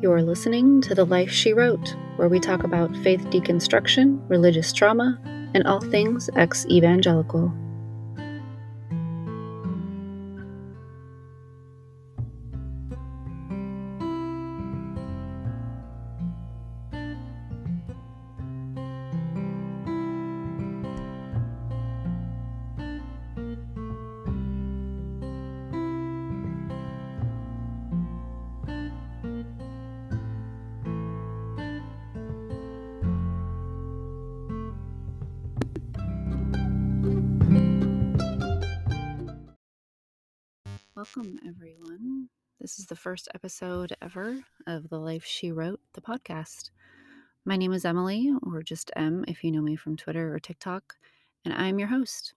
You're listening to The Life She Wrote, where we talk about faith deconstruction, religious trauma, and all things ex evangelical. Episode ever of The Life She Wrote, the podcast. My name is Emily, or just M if you know me from Twitter or TikTok, and I'm your host.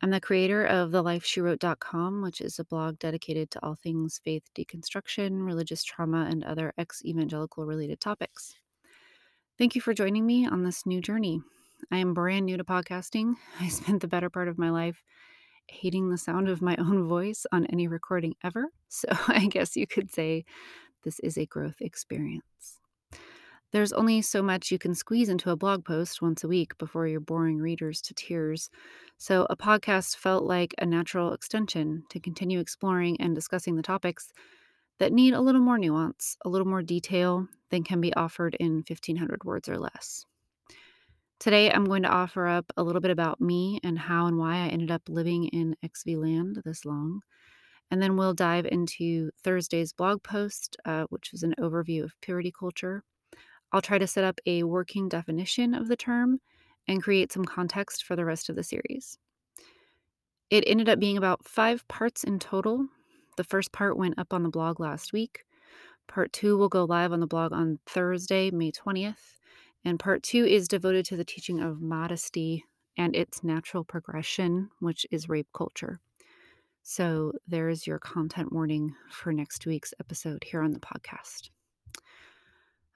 I'm the creator of thelifeshewrote.com, which is a blog dedicated to all things faith deconstruction, religious trauma, and other ex evangelical related topics. Thank you for joining me on this new journey. I am brand new to podcasting. I spent the better part of my life hating the sound of my own voice on any recording ever. So I guess you could say this is a growth experience. There's only so much you can squeeze into a blog post once a week before you're boring readers to tears. So a podcast felt like a natural extension to continue exploring and discussing the topics that need a little more nuance, a little more detail than can be offered in 1500 words or less. Today, I'm going to offer up a little bit about me and how and why I ended up living in XV land this long. And then we'll dive into Thursday's blog post, uh, which is an overview of purity culture. I'll try to set up a working definition of the term and create some context for the rest of the series. It ended up being about five parts in total. The first part went up on the blog last week. Part two will go live on the blog on Thursday, May 20th. And part two is devoted to the teaching of modesty and its natural progression, which is rape culture. So there's your content warning for next week's episode here on the podcast.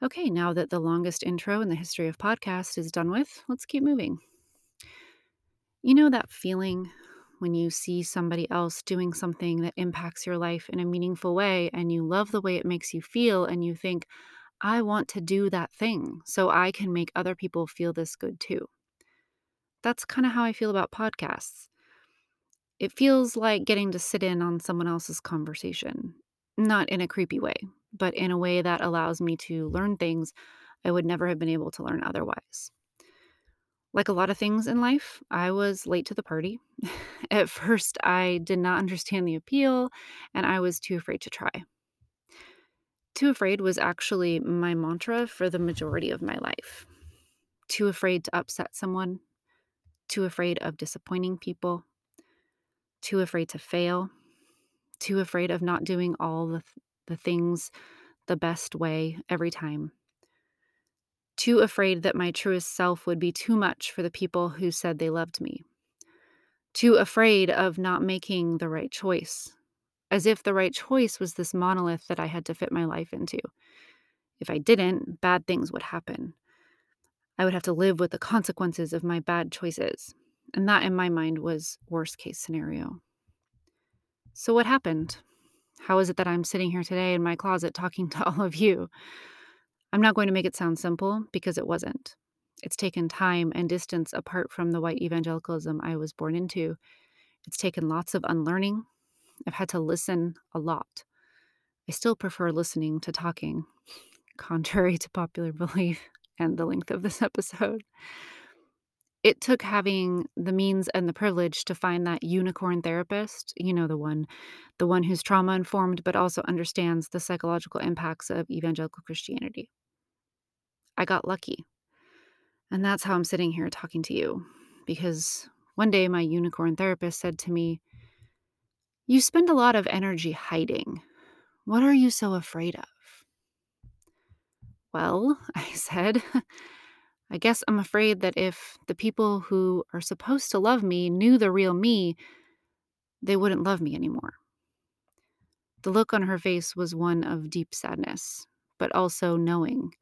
Okay, now that the longest intro in the history of podcast is done with, let's keep moving. You know that feeling when you see somebody else doing something that impacts your life in a meaningful way and you love the way it makes you feel and you think, I want to do that thing so I can make other people feel this good too. That's kind of how I feel about podcasts. It feels like getting to sit in on someone else's conversation, not in a creepy way, but in a way that allows me to learn things I would never have been able to learn otherwise. Like a lot of things in life, I was late to the party. At first, I did not understand the appeal, and I was too afraid to try. Too afraid was actually my mantra for the majority of my life. Too afraid to upset someone, too afraid of disappointing people, too afraid to fail, too afraid of not doing all the, th- the things the best way every time. Too afraid that my truest self would be too much for the people who said they loved me. Too afraid of not making the right choice as if the right choice was this monolith that I had to fit my life into. If I didn't, bad things would happen. I would have to live with the consequences of my bad choices. And that, in my mind, was worst case scenario. So, what happened? How is it that I'm sitting here today in my closet talking to all of you? I'm not going to make it sound simple because it wasn't. It's taken time and distance apart from the white evangelicalism I was born into. It's taken lots of unlearning, I've had to listen a lot. I still prefer listening to talking, contrary to popular belief and the length of this episode. It took having the means and the privilege to find that unicorn therapist, you know, the one, the one who's trauma informed but also understands the psychological impacts of evangelical Christianity. I got lucky. And that's how I'm sitting here talking to you. Because one day my unicorn therapist said to me, you spend a lot of energy hiding. What are you so afraid of? Well, I said, I guess I'm afraid that if the people who are supposed to love me knew the real me, they wouldn't love me anymore. The look on her face was one of deep sadness, but also knowing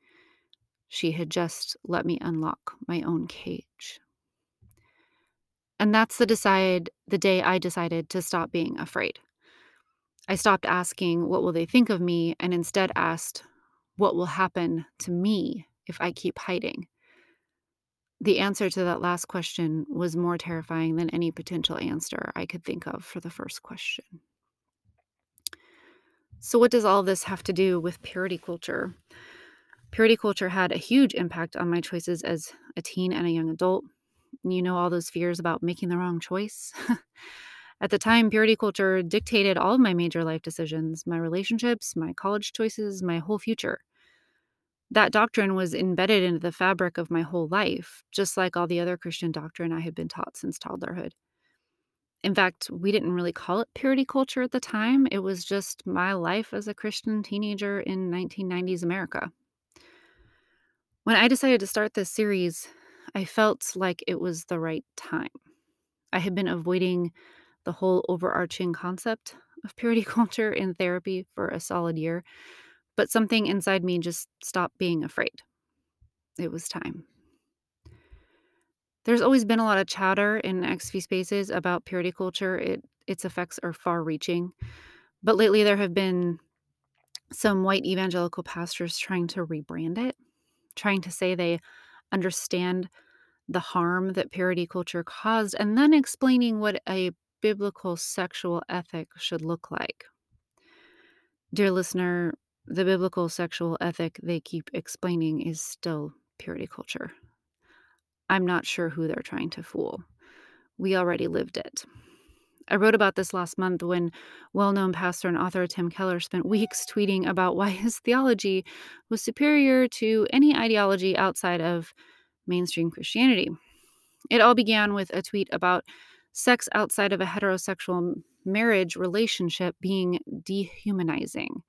she had just let me unlock my own cage. And that's the decide the day I decided to stop being afraid. I stopped asking what will they think of me and instead asked What will happen to me if I keep hiding? The answer to that last question was more terrifying than any potential answer I could think of for the first question. So, what does all this have to do with purity culture? Purity culture had a huge impact on my choices as a teen and a young adult. You know, all those fears about making the wrong choice. At the time, purity culture dictated all of my major life decisions, my relationships, my college choices, my whole future. That doctrine was embedded into the fabric of my whole life, just like all the other Christian doctrine I had been taught since toddlerhood. In fact, we didn't really call it purity culture at the time. It was just my life as a Christian teenager in 1990s America. When I decided to start this series, I felt like it was the right time. I had been avoiding the whole overarching concept of purity culture in therapy for a solid year, but something inside me just stopped being afraid. It was time. There's always been a lot of chatter in XV spaces about purity culture. It its effects are far-reaching. But lately there have been some white evangelical pastors trying to rebrand it, trying to say they understand the harm that purity culture caused and then explaining what a biblical sexual ethic should look like. Dear listener, the biblical sexual ethic they keep explaining is still purity culture. I'm not sure who they're trying to fool. We already lived it. I wrote about this last month when well known pastor and author Tim Keller spent weeks tweeting about why his theology was superior to any ideology outside of mainstream Christianity. It all began with a tweet about sex outside of a heterosexual marriage relationship being dehumanizing,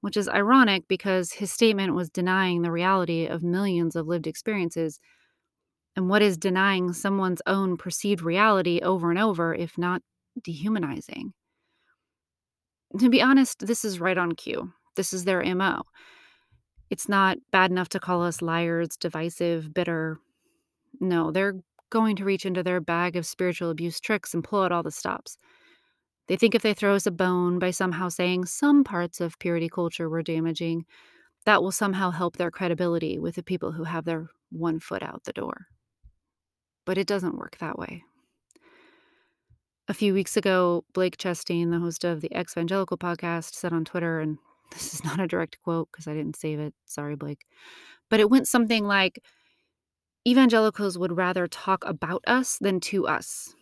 which is ironic because his statement was denying the reality of millions of lived experiences and what is denying someone's own perceived reality over and over, if not dehumanizing? To be honest, this is right on cue. This is their MO. It's not bad enough to call us liars, divisive, bitter. No, they're going to reach into their bag of spiritual abuse tricks and pull out all the stops. They think if they throw us a bone by somehow saying some parts of purity culture were damaging, that will somehow help their credibility with the people who have their one foot out the door but it doesn't work that way. A few weeks ago, Blake Chastain, the host of the Exvangelical podcast, said on Twitter, and this is not a direct quote because I didn't save it. Sorry, Blake. But it went something like Evangelicals would rather talk about us than to us.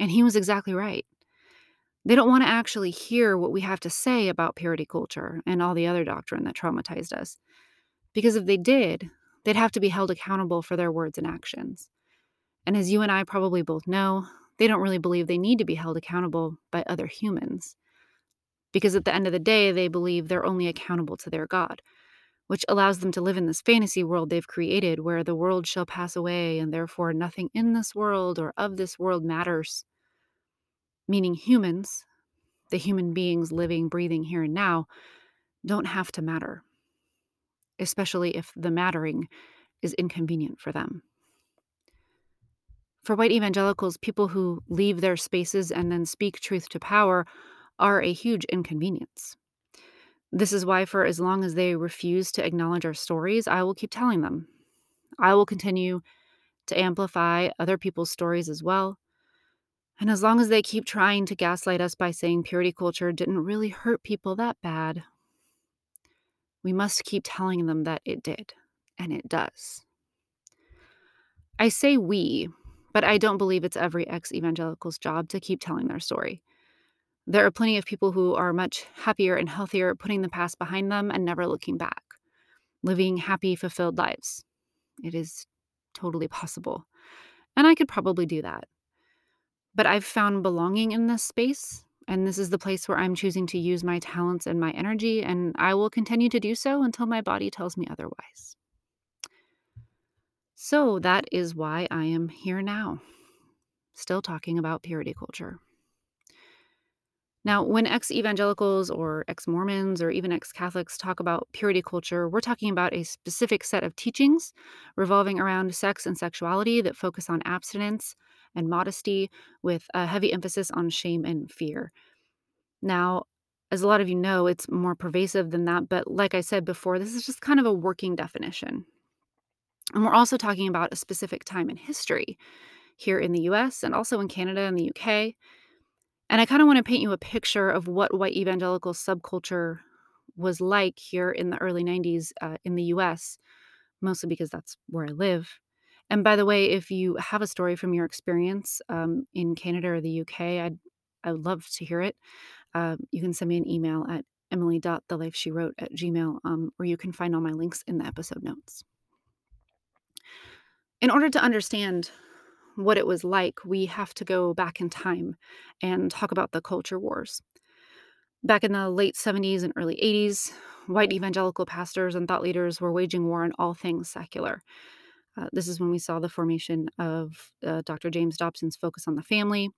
And he was exactly right. They don't want to actually hear what we have to say about purity culture and all the other doctrine that traumatized us. Because if they did, they'd have to be held accountable for their words and actions. And as you and I probably both know, they don't really believe they need to be held accountable by other humans. Because at the end of the day, they believe they're only accountable to their God, which allows them to live in this fantasy world they've created where the world shall pass away and therefore nothing in this world or of this world matters. Meaning humans, the human beings living, breathing here and now, don't have to matter, especially if the mattering is inconvenient for them. For white evangelicals, people who leave their spaces and then speak truth to power are a huge inconvenience. This is why, for as long as they refuse to acknowledge our stories, I will keep telling them. I will continue to amplify other people's stories as well. And as long as they keep trying to gaslight us by saying purity culture didn't really hurt people that bad, we must keep telling them that it did, and it does. I say we but I don't believe it's every ex evangelical's job to keep telling their story. There are plenty of people who are much happier and healthier putting the past behind them and never looking back, living happy, fulfilled lives. It is totally possible. And I could probably do that. But I've found belonging in this space, and this is the place where I'm choosing to use my talents and my energy, and I will continue to do so until my body tells me otherwise. So that is why I am here now, still talking about purity culture. Now, when ex evangelicals or ex Mormons or even ex Catholics talk about purity culture, we're talking about a specific set of teachings revolving around sex and sexuality that focus on abstinence and modesty with a heavy emphasis on shame and fear. Now, As a lot of you know, it's more pervasive than that, but like I said before, this is just kind of a working definition. And we're also talking about a specific time in history here in the US and also in Canada and the UK. And I kind of want to paint you a picture of what white evangelical subculture was like here in the early 90s uh, in the US, mostly because that's where I live. And by the way, if you have a story from your experience um, in Canada or the UK, I'd, I would love to hear it. Uh, you can send me an email at emily.thelifeshewrote at gmail, um, or you can find all my links in the episode notes. In order to understand what it was like, we have to go back in time and talk about the culture wars. Back in the late 70s and early 80s, white evangelical pastors and thought leaders were waging war on all things secular. Uh, this is when we saw the formation of uh, Dr. James Dobson's focus on the family.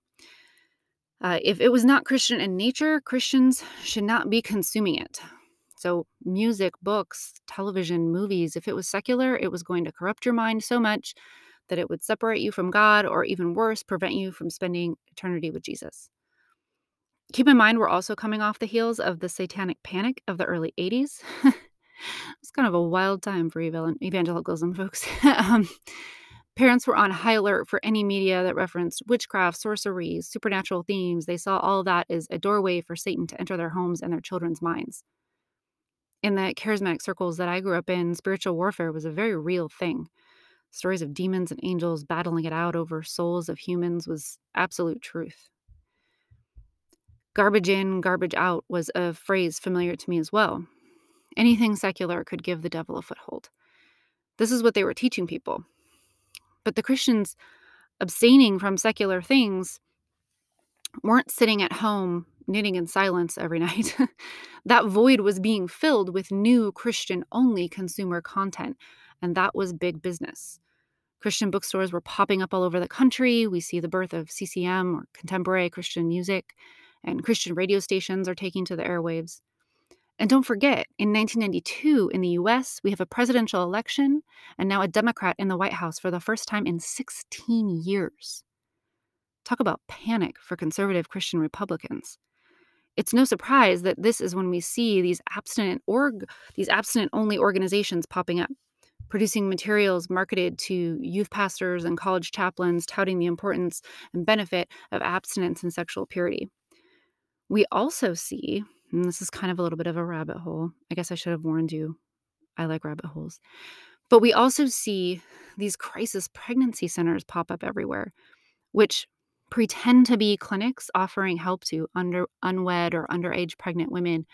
Uh, if it was not Christian in nature, Christians should not be consuming it. So, music, books, television, movies, if it was secular, it was going to corrupt your mind so much that it would separate you from God, or even worse, prevent you from spending eternity with Jesus. Keep in mind, we're also coming off the heels of the satanic panic of the early 80s. it's kind of a wild time for evangelicalism, folks. um, parents were on high alert for any media that referenced witchcraft, sorceries, supernatural themes. They saw all that as a doorway for Satan to enter their homes and their children's minds. In the charismatic circles that I grew up in, spiritual warfare was a very real thing. Stories of demons and angels battling it out over souls of humans was absolute truth. Garbage in, garbage out was a phrase familiar to me as well. Anything secular could give the devil a foothold. This is what they were teaching people. But the Christians abstaining from secular things weren't sitting at home knitting in silence every night. that void was being filled with new Christian only consumer content, and that was big business. Christian bookstores were popping up all over the country. We see the birth of CCM or contemporary Christian music and Christian radio stations are taking to the airwaves. And don't forget, in 1992 in the US, we have a presidential election and now a Democrat in the White House for the first time in 16 years. Talk about panic for conservative Christian Republicans. It's no surprise that this is when we see these abstinent org these abstinent only organizations popping up, producing materials marketed to youth pastors and college chaplains touting the importance and benefit of abstinence and sexual purity. We also see, and this is kind of a little bit of a rabbit hole. I guess I should have warned you. I like rabbit holes. But we also see these crisis pregnancy centers pop up everywhere, which pretend to be clinics offering help to under unwed or underage pregnant women,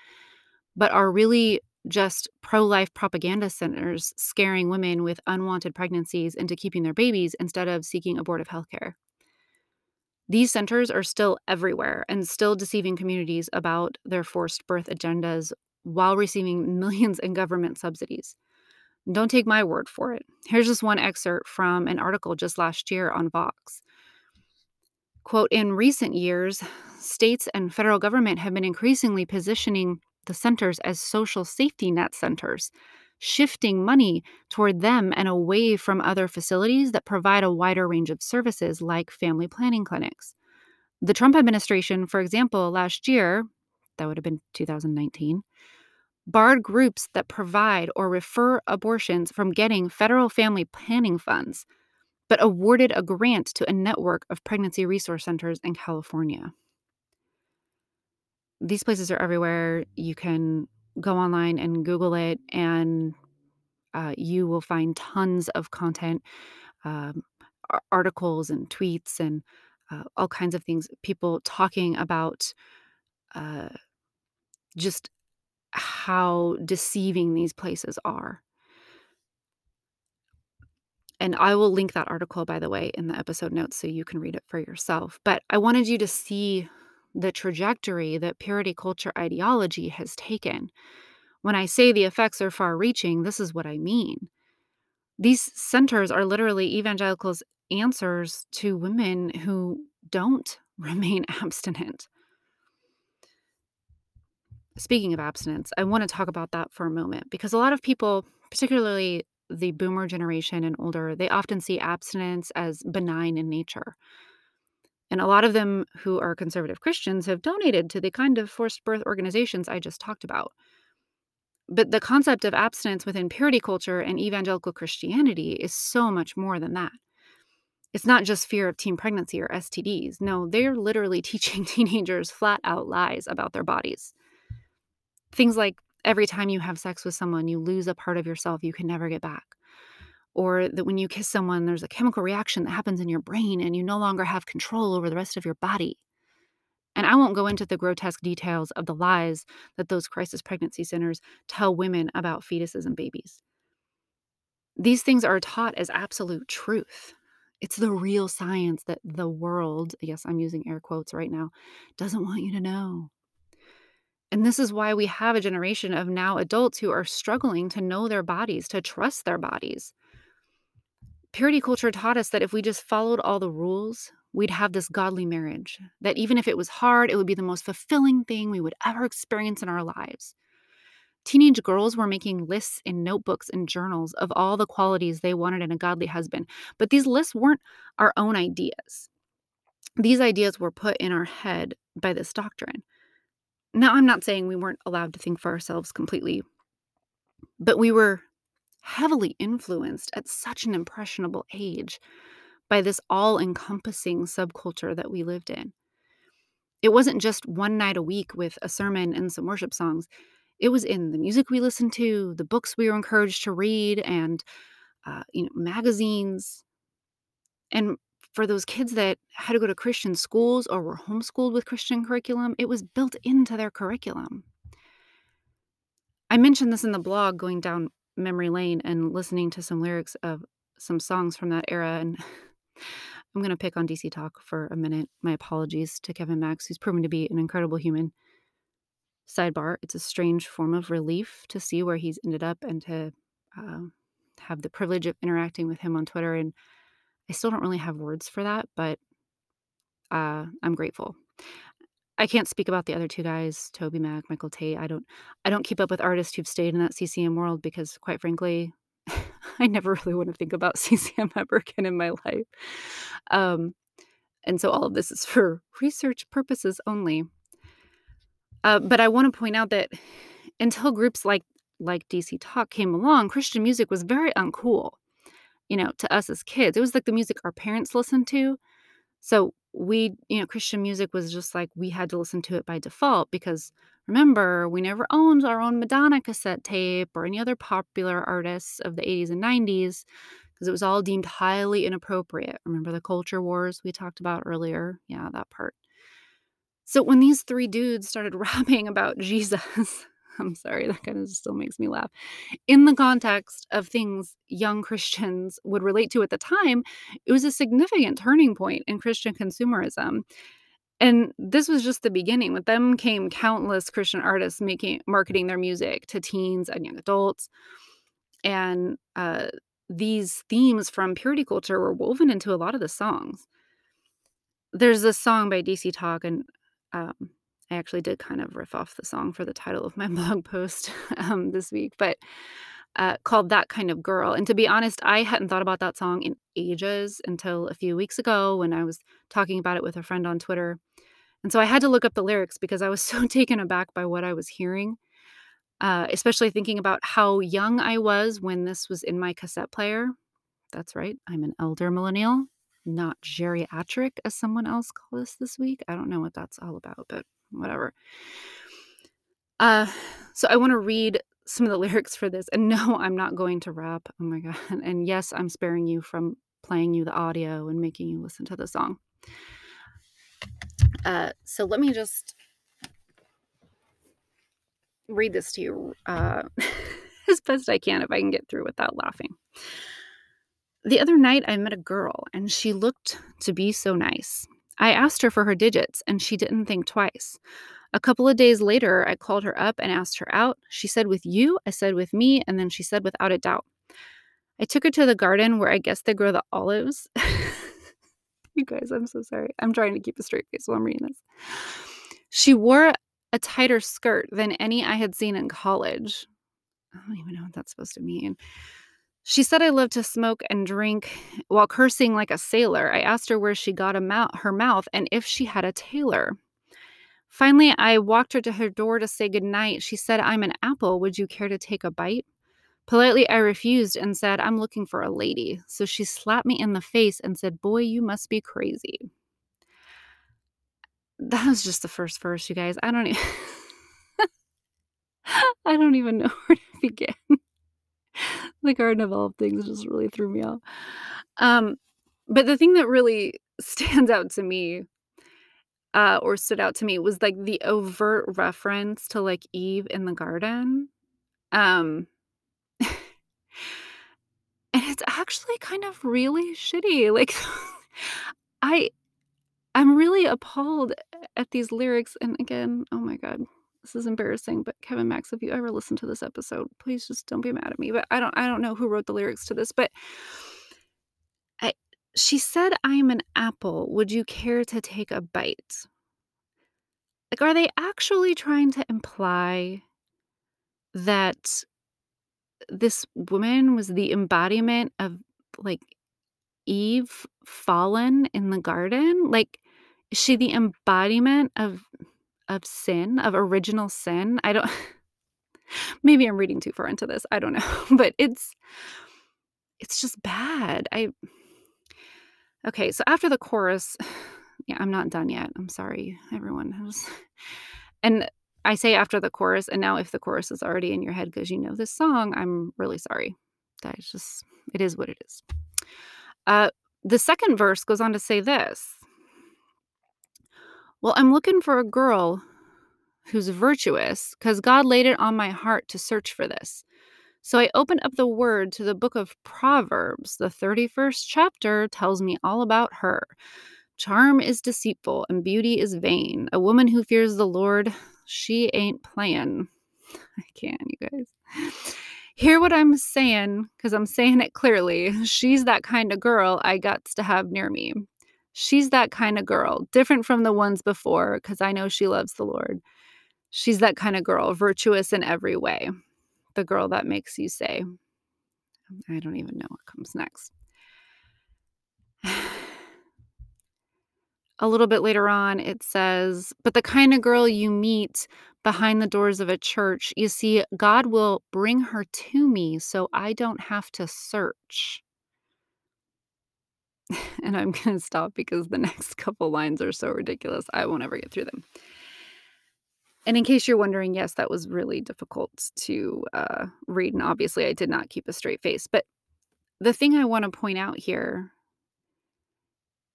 but are really just pro-life propaganda centers scaring women with unwanted pregnancies into keeping their babies instead of seeking abortive health care. These centers are still everywhere and still deceiving communities about their forced birth agendas while receiving millions in government subsidies. Don't take my word for it. Here's just one excerpt from an article just last year on Vox. Quote In recent years, states and federal government have been increasingly positioning the centers as social safety net centers, shifting money toward them and away from other facilities that provide a wider range of services like family planning clinics. The Trump administration, for example, last year, that would have been 2019, barred groups that provide or refer abortions from getting federal family planning funds, but awarded a grant to a network of pregnancy resource centers in California. These places are everywhere. You can go online and Google it, and uh, you will find tons of content, um, articles and tweets, and uh, all kinds of things. People talking about uh, just how deceiving these places are. And I will link that article, by the way, in the episode notes so you can read it for yourself. But I wanted you to see the trajectory that purity culture ideology has taken. When I say the effects are far reaching, this is what I mean. These centers are literally evangelicals' answers to women who don't remain abstinent. Speaking of abstinence, I want to talk about that for a moment because a lot of people, particularly the boomer generation and older, they often see abstinence as benign in nature. And a lot of them who are conservative Christians have donated to the kind of forced birth organizations I just talked about. But the concept of abstinence within purity culture and evangelical Christianity is so much more than that. It's not just fear of teen pregnancy or STDs. No, they're literally teaching teenagers flat out lies about their bodies. Things like every time you have sex with someone, you lose a part of yourself you can never get back. Or that when you kiss someone, there's a chemical reaction that happens in your brain and you no longer have control over the rest of your body. And I won't go into the grotesque details of the lies that those crisis pregnancy centers tell women about fetuses and babies. These things are taught as absolute truth. It's the real science that the world, yes, I'm using air quotes right now, doesn't want you to know. And this is why we have a generation of now adults who are struggling to know their bodies, to trust their bodies. Purity culture taught us that if we just followed all the rules, we'd have this godly marriage, that even if it was hard, it would be the most fulfilling thing we would ever experience in our lives. Teenage girls were making lists in notebooks and journals of all the qualities they wanted in a godly husband, but these lists weren't our own ideas. These ideas were put in our head by this doctrine. Now, I'm not saying we weren't allowed to think for ourselves completely, but we were heavily influenced at such an impressionable age by this all encompassing subculture that we lived in. It wasn't just one night a week with a sermon and some worship songs. It was in the music we listened to, the books we were encouraged to read, and uh, you know magazines. And for those kids that had to go to Christian schools or were homeschooled with Christian curriculum, it was built into their curriculum. I mentioned this in the blog going down memory lane and listening to some lyrics of some songs from that era. And I'm going to pick on DC Talk for a minute. My apologies to Kevin Max, who's proven to be an incredible human. Sidebar, it's a strange form of relief to see where he's ended up and to uh, have the privilege of interacting with him on Twitter. And I still don't really have words for that, but uh, I'm grateful. I can't speak about the other two guys, Toby Mac, Michael Tait. I don't I don't keep up with artists who've stayed in that CCM world because quite frankly, I never really want to think about CCM ever again in my life. Um, and so all of this is for research purposes only. Uh, but I want to point out that until groups like like DC Talk came along, Christian music was very uncool. You know, to us as kids, it was like the music our parents listened to. So we, you know, Christian music was just like we had to listen to it by default because remember, we never owned our own Madonna cassette tape or any other popular artists of the 80s and 90s because it was all deemed highly inappropriate. Remember the culture wars we talked about earlier? Yeah, that part. So when these three dudes started rapping about Jesus, I'm sorry, that kind of still makes me laugh. In the context of things young Christians would relate to at the time, it was a significant turning point in Christian consumerism. And this was just the beginning. With them came countless Christian artists making marketing their music to teens and young adults. And uh, these themes from purity culture were woven into a lot of the songs. There's this song by DC Talk, and um, I actually did kind of riff off the song for the title of my blog post um, this week, but uh, called That Kind of Girl. And to be honest, I hadn't thought about that song in ages until a few weeks ago when I was talking about it with a friend on Twitter. And so I had to look up the lyrics because I was so taken aback by what I was hearing, uh, especially thinking about how young I was when this was in my cassette player. That's right, I'm an elder millennial, not geriatric, as someone else called us this week. I don't know what that's all about, but whatever. Uh, so I want to read some of the lyrics for this. And no, I'm not going to rap. Oh my God. And yes, I'm sparing you from playing you the audio and making you listen to the song. Uh, so let me just read this to you uh, as best I can if I can get through without laughing. The other night, I met a girl and she looked to be so nice. I asked her for her digits, and she didn't think twice. A couple of days later, I called her up and asked her out. She said, With you? I said, With me. And then she said, Without a doubt. I took her to the garden where I guess they grow the olives. you guys, I'm so sorry. I'm trying to keep a straight face while I'm reading this. She wore a tighter skirt than any I had seen in college. I don't even know what that's supposed to mean. She said I love to smoke and drink while cursing like a sailor. I asked her where she got a her mouth and if she had a tailor. Finally, I walked her to her door to say goodnight. She said, I'm an apple. Would you care to take a bite? Politely, I refused and said, I'm looking for a lady. So she slapped me in the face and said, Boy, you must be crazy. That was just the first verse, you guys. I don't even. I don't even know where to begin. The Garden of All Things just really threw me off. Um, but the thing that really stands out to me, uh, or stood out to me, was like the overt reference to like Eve in the garden. Um, and it's actually kind of really shitty. Like, I, I'm really appalled at these lyrics. And again, oh my god, this is embarrassing. But Kevin Max, if you ever listen to this episode, please just don't be mad at me. But I don't, I don't know who wrote the lyrics to this, but I, she said, "I'm an apple. Would you care to take a bite?" Like, are they actually trying to imply that this woman was the embodiment of like Eve fallen in the garden? Like, is she the embodiment of of sin, of original sin? I don't maybe I'm reading too far into this. I don't know. But it's it's just bad. I Okay, so after the chorus, yeah, I'm not done yet. I'm sorry, everyone. I was, and I say after the chorus, and now if the chorus is already in your head because you know this song, I'm really sorry. That is just it is what it is. Uh, the second verse goes on to say this. Well, I'm looking for a girl who's virtuous because God laid it on my heart to search for this. So I opened up the word to the book of Proverbs. The 31st chapter tells me all about her. Charm is deceitful and beauty is vain. A woman who fears the Lord, she ain't playing. I can, you guys. Hear what I'm saying, because I'm saying it clearly. She's that kind of girl I got to have near me. She's that kind of girl, different from the ones before, because I know she loves the Lord. She's that kind of girl, virtuous in every way. The girl that makes you say, I don't even know what comes next. A little bit later on, it says, But the kind of girl you meet behind the doors of a church, you see, God will bring her to me so I don't have to search. and I'm going to stop because the next couple lines are so ridiculous. I won't ever get through them. And in case you're wondering, yes, that was really difficult to uh, read. And obviously, I did not keep a straight face. But the thing I want to point out here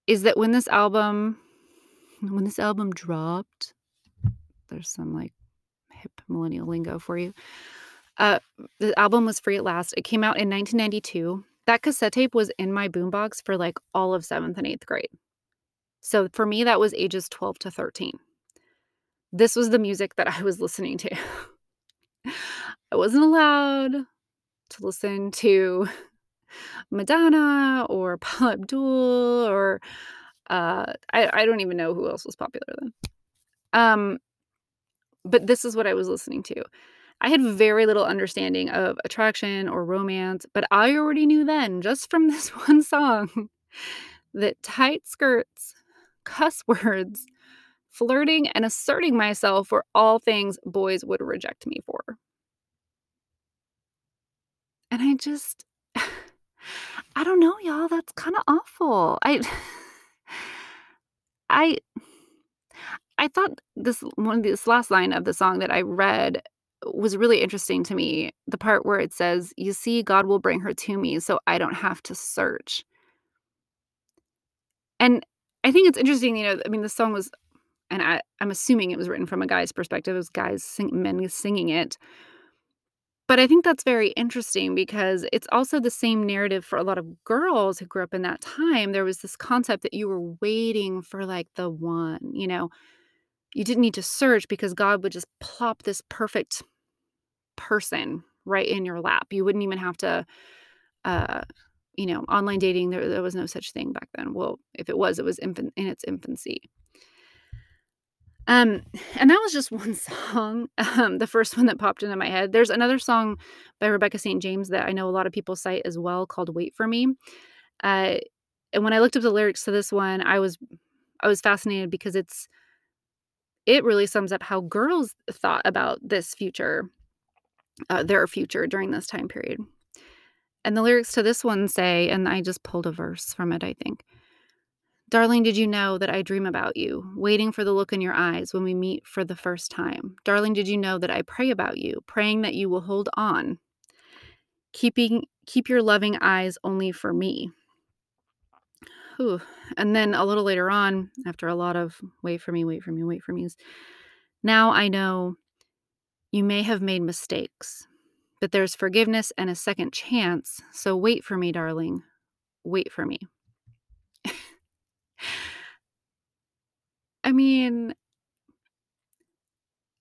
is that when this album when this album dropped there's some like hip millennial lingo for you uh the album was free at last it came out in 1992 that cassette tape was in my boombox for like all of 7th and 8th grade so for me that was ages 12 to 13 this was the music that i was listening to i wasn't allowed to listen to Madonna or Paula Abdul or uh, I, I don't even know who else was popular then. Um, but this is what I was listening to. I had very little understanding of attraction or romance, but I already knew then, just from this one song, that tight skirts, cuss words, flirting, and asserting myself were all things boys would reject me for. And I just, I don't know, y'all. That's kind of awful. I I I thought this one this last line of the song that I read was really interesting to me. The part where it says, "You see, God will bring her to me, so I don't have to search." And I think it's interesting, you know. I mean, the song was, and I, I'm assuming it was written from a guy's perspective. It was guys, sing, men singing it. But I think that's very interesting because it's also the same narrative for a lot of girls who grew up in that time. There was this concept that you were waiting for like the one, you know, you didn't need to search because God would just plop this perfect person right in your lap. You wouldn't even have to, uh, you know, online dating, there, there was no such thing back then. Well, if it was, it was infant, in its infancy. Um, and that was just one song, um, the first one that popped into my head. There's another song by Rebecca St. James that I know a lot of people cite as well called Wait for Me. Uh, and when I looked up the lyrics to this one, I was I was fascinated because it's it really sums up how girls thought about this future, uh, their future during this time period. And the lyrics to this one say, and I just pulled a verse from it, I think. Darling, did you know that I dream about you, waiting for the look in your eyes when we meet for the first time? Darling, did you know that I pray about you, praying that you will hold on, keeping keep your loving eyes only for me. Whew. And then a little later on, after a lot of wait for me, wait for me, wait for me, now I know you may have made mistakes, but there's forgiveness and a second chance. So wait for me, darling. Wait for me. I mean,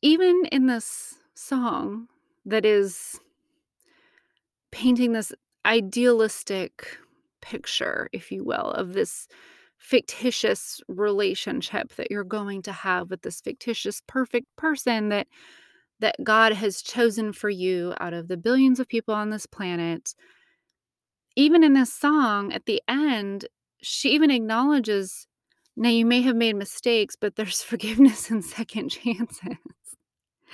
even in this song that is painting this idealistic picture, if you will, of this fictitious relationship that you're going to have with this fictitious perfect person that that God has chosen for you out of the billions of people on this planet. Even in this song at the end, she even acknowledges now you may have made mistakes, but there's forgiveness and second chances.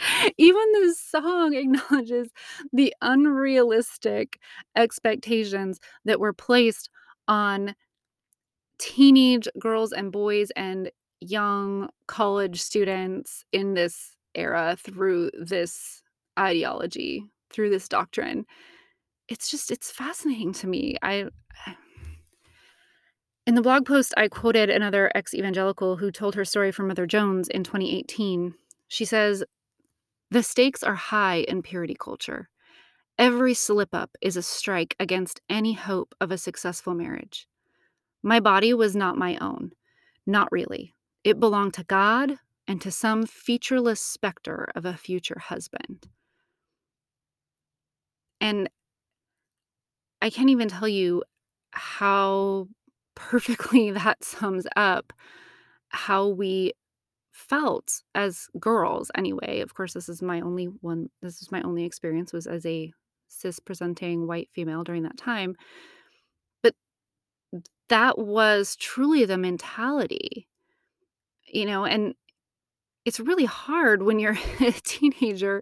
Even this song acknowledges the unrealistic expectations that were placed on teenage girls and boys and young college students in this era through this ideology, through this doctrine. It's just it's fascinating to me. I in the blog post, I quoted another ex evangelical who told her story from Mother Jones in 2018. She says, The stakes are high in purity culture. Every slip up is a strike against any hope of a successful marriage. My body was not my own. Not really. It belonged to God and to some featureless specter of a future husband. And I can't even tell you how perfectly that sums up how we felt as girls anyway of course this is my only one this is my only experience was as a cis presenting white female during that time but that was truly the mentality you know and it's really hard when you're a teenager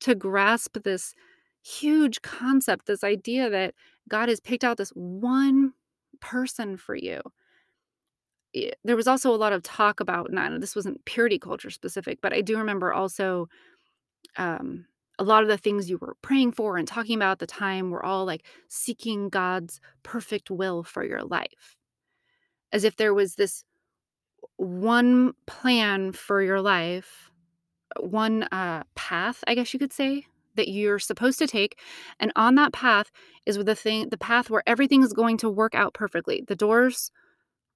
to grasp this huge concept this idea that god has picked out this one person for you. There was also a lot of talk about, not this wasn't purity culture specific, but I do remember also um, a lot of the things you were praying for and talking about at the time were all like seeking God's perfect will for your life. As if there was this one plan for your life, one uh, path, I guess you could say, that you're supposed to take and on that path is the thing the path where everything is going to work out perfectly. The doors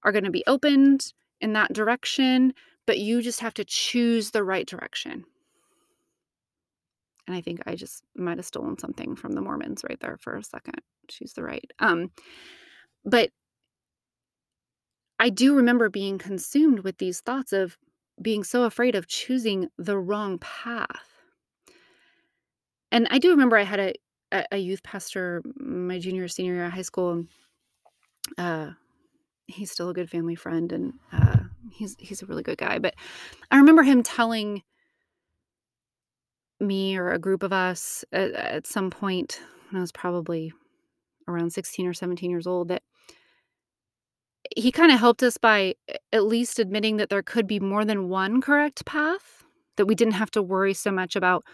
are going to be opened in that direction but you just have to choose the right direction. And i think i just might have stolen something from the mormons right there for a second. Choose the right um but i do remember being consumed with these thoughts of being so afraid of choosing the wrong path and I do remember I had a a, youth pastor my junior senior year of high school. Uh, he's still a good family friend, and uh, he's he's a really good guy. But I remember him telling me or a group of us at, at some point when I was probably around 16 or 17 years old that he kind of helped us by at least admitting that there could be more than one correct path that we didn't have to worry so much about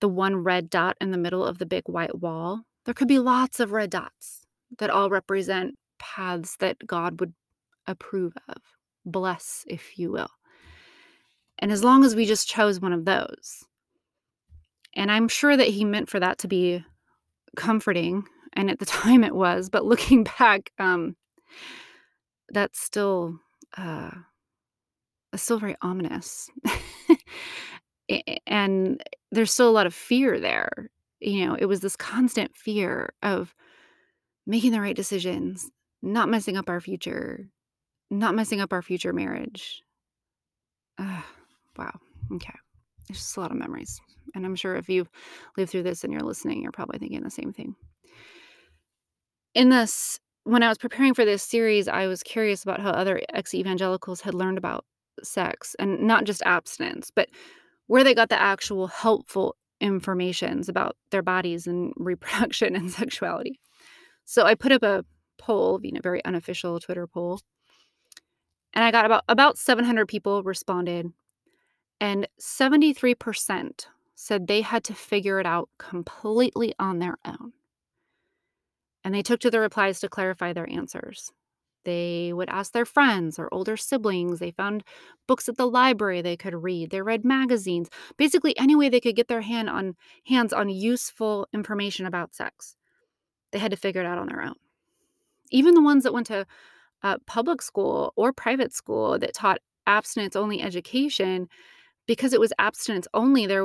the one red dot in the middle of the big white wall, there could be lots of red dots that all represent paths that God would approve of, bless, if you will. And as long as we just chose one of those, and I'm sure that he meant for that to be comforting, and at the time it was, but looking back, um, that's still uh, still very ominous. and there's still a lot of fear there. You know, it was this constant fear of making the right decisions, not messing up our future, not messing up our future marriage. Ugh, Wow. Okay. It's just a lot of memories. And I'm sure if you've lived through this and you're listening, you're probably thinking the same thing. In this, when I was preparing for this series, I was curious about how other ex evangelicals had learned about sex and not just abstinence, but where they got the actual helpful informations about their bodies and reproduction and sexuality. So I put up a poll, you know, very unofficial Twitter poll. And I got about about 700 people responded and 73% said they had to figure it out completely on their own. And they took to the replies to clarify their answers. They would ask their friends or older siblings. They found books at the library they could read. They read magazines. Basically, any way they could get their hand on hands on useful information about sex. They had to figure it out on their own. Even the ones that went to uh, public school or private school that taught abstinence only education, because it was abstinence only, they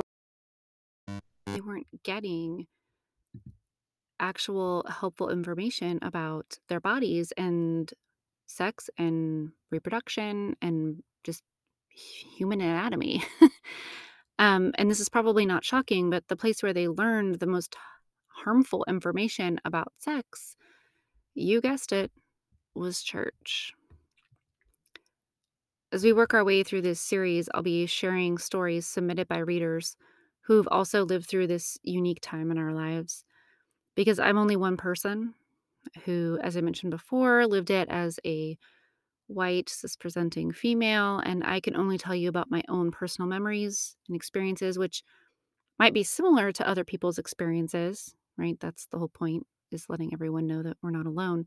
weren't getting actual helpful information about their bodies and sex and reproduction and just human anatomy. um, and this is probably not shocking, but the place where they learned the most harmful information about sex, you guessed it, was church. As we work our way through this series, I'll be sharing stories submitted by readers who've also lived through this unique time in our lives. Because I'm only one person who, as I mentioned before, lived it as a white, cis presenting female, and I can only tell you about my own personal memories and experiences, which might be similar to other people's experiences, right? That's the whole point, is letting everyone know that we're not alone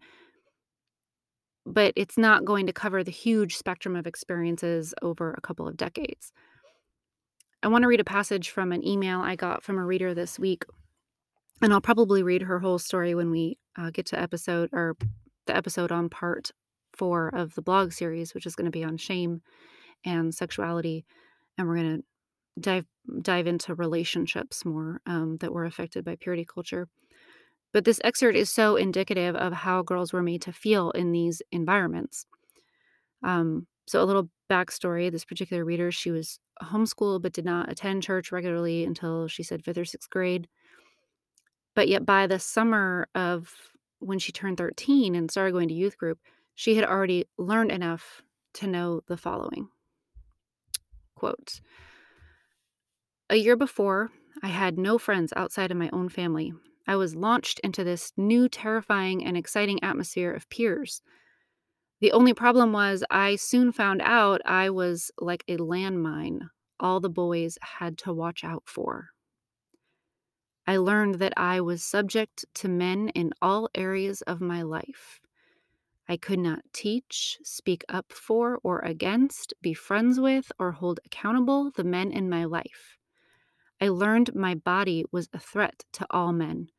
but it's not going to cover the huge spectrum of experiences over a couple of decades. I want to read a passage from an email I got from a reader this week, and I'll probably read her whole story when we uh, get to episode or the episode on part four of the blog series, which is going to be on shame and sexuality, and we're going to dive dive into relationships more um, that were affected by purity culture. But this excerpt is so indicative of how girls were made to feel in these environments. Um, so, a little backstory this particular reader, she was homeschooled but did not attend church regularly until she said fifth or sixth grade. But yet, by the summer of when she turned 13 and started going to youth group, she had already learned enough to know the following quote A year before, I had no friends outside of my own family. I was launched into this new, terrifying, and exciting atmosphere of peers. The only problem was, I soon found out I was like a landmine all the boys had to watch out for. I learned that I was subject to men in all areas of my life. I could not teach, speak up for or against, be friends with, or hold accountable the men in my life. I learned my body was a threat to all men,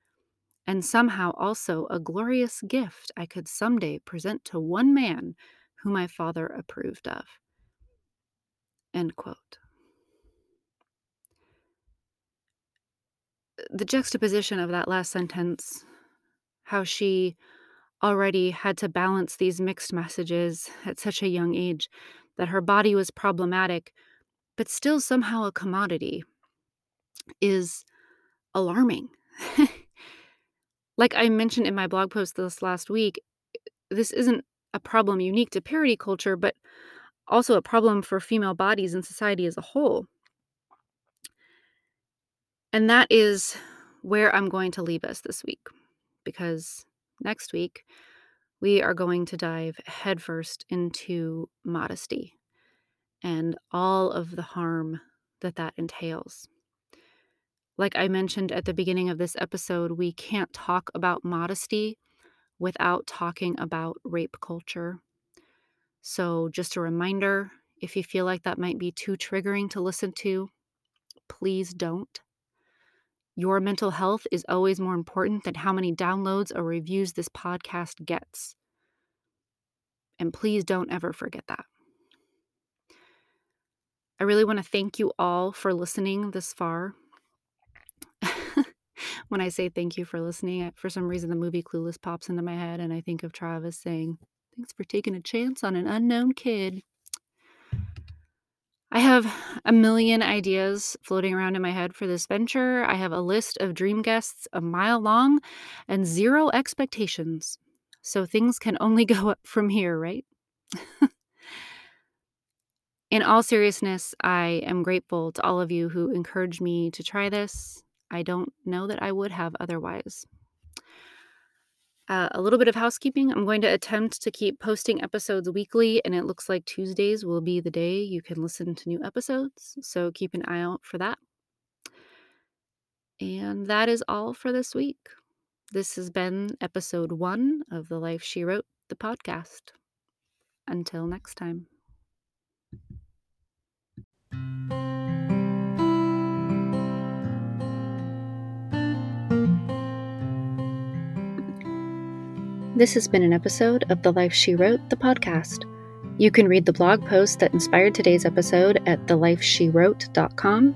and somehow also a glorious gift I could someday present to one man whom my father approved of. End quote. The juxtaposition of that last sentence, how she already had to balance these mixed messages at such a young age, that her body was problematic, but still somehow a commodity, is alarming. like I mentioned in my blog post this last week, this isn't a problem unique to purity culture, but also a problem for female bodies and society as a whole. And that is where I'm going to leave us this week, because next week we are going to dive headfirst into modesty and all of the harm that that entails. Like I mentioned at the beginning of this episode, we can't talk about modesty without talking about rape culture. So, just a reminder if you feel like that might be too triggering to listen to, please don't. Your mental health is always more important than how many downloads or reviews this podcast gets. And please don't ever forget that. I really want to thank you all for listening this far when I say thank you for listening, for some reason the movie Clueless pops into my head, and I think of Travis saying, Thanks for taking a chance on an unknown kid. I have a million ideas floating around in my head for this venture. I have a list of dream guests a mile long and zero expectations. So things can only go up from here, right? in all seriousness, I am grateful to all of you who encouraged me to try this. I don't know that I would have otherwise. Uh, a little bit of housekeeping. I'm going to attempt to keep posting episodes weekly, and it looks like Tuesdays will be the day you can listen to new episodes. So keep an eye out for that. And that is all for this week. This has been episode one of The Life She Wrote, the podcast. Until next time. This has been an episode of The Life She Wrote, the podcast. You can read the blog post that inspired today's episode at thelifeshewrote.com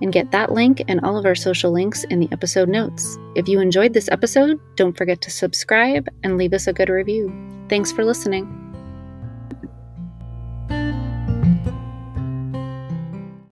and get that link and all of our social links in the episode notes. If you enjoyed this episode, don't forget to subscribe and leave us a good review. Thanks for listening.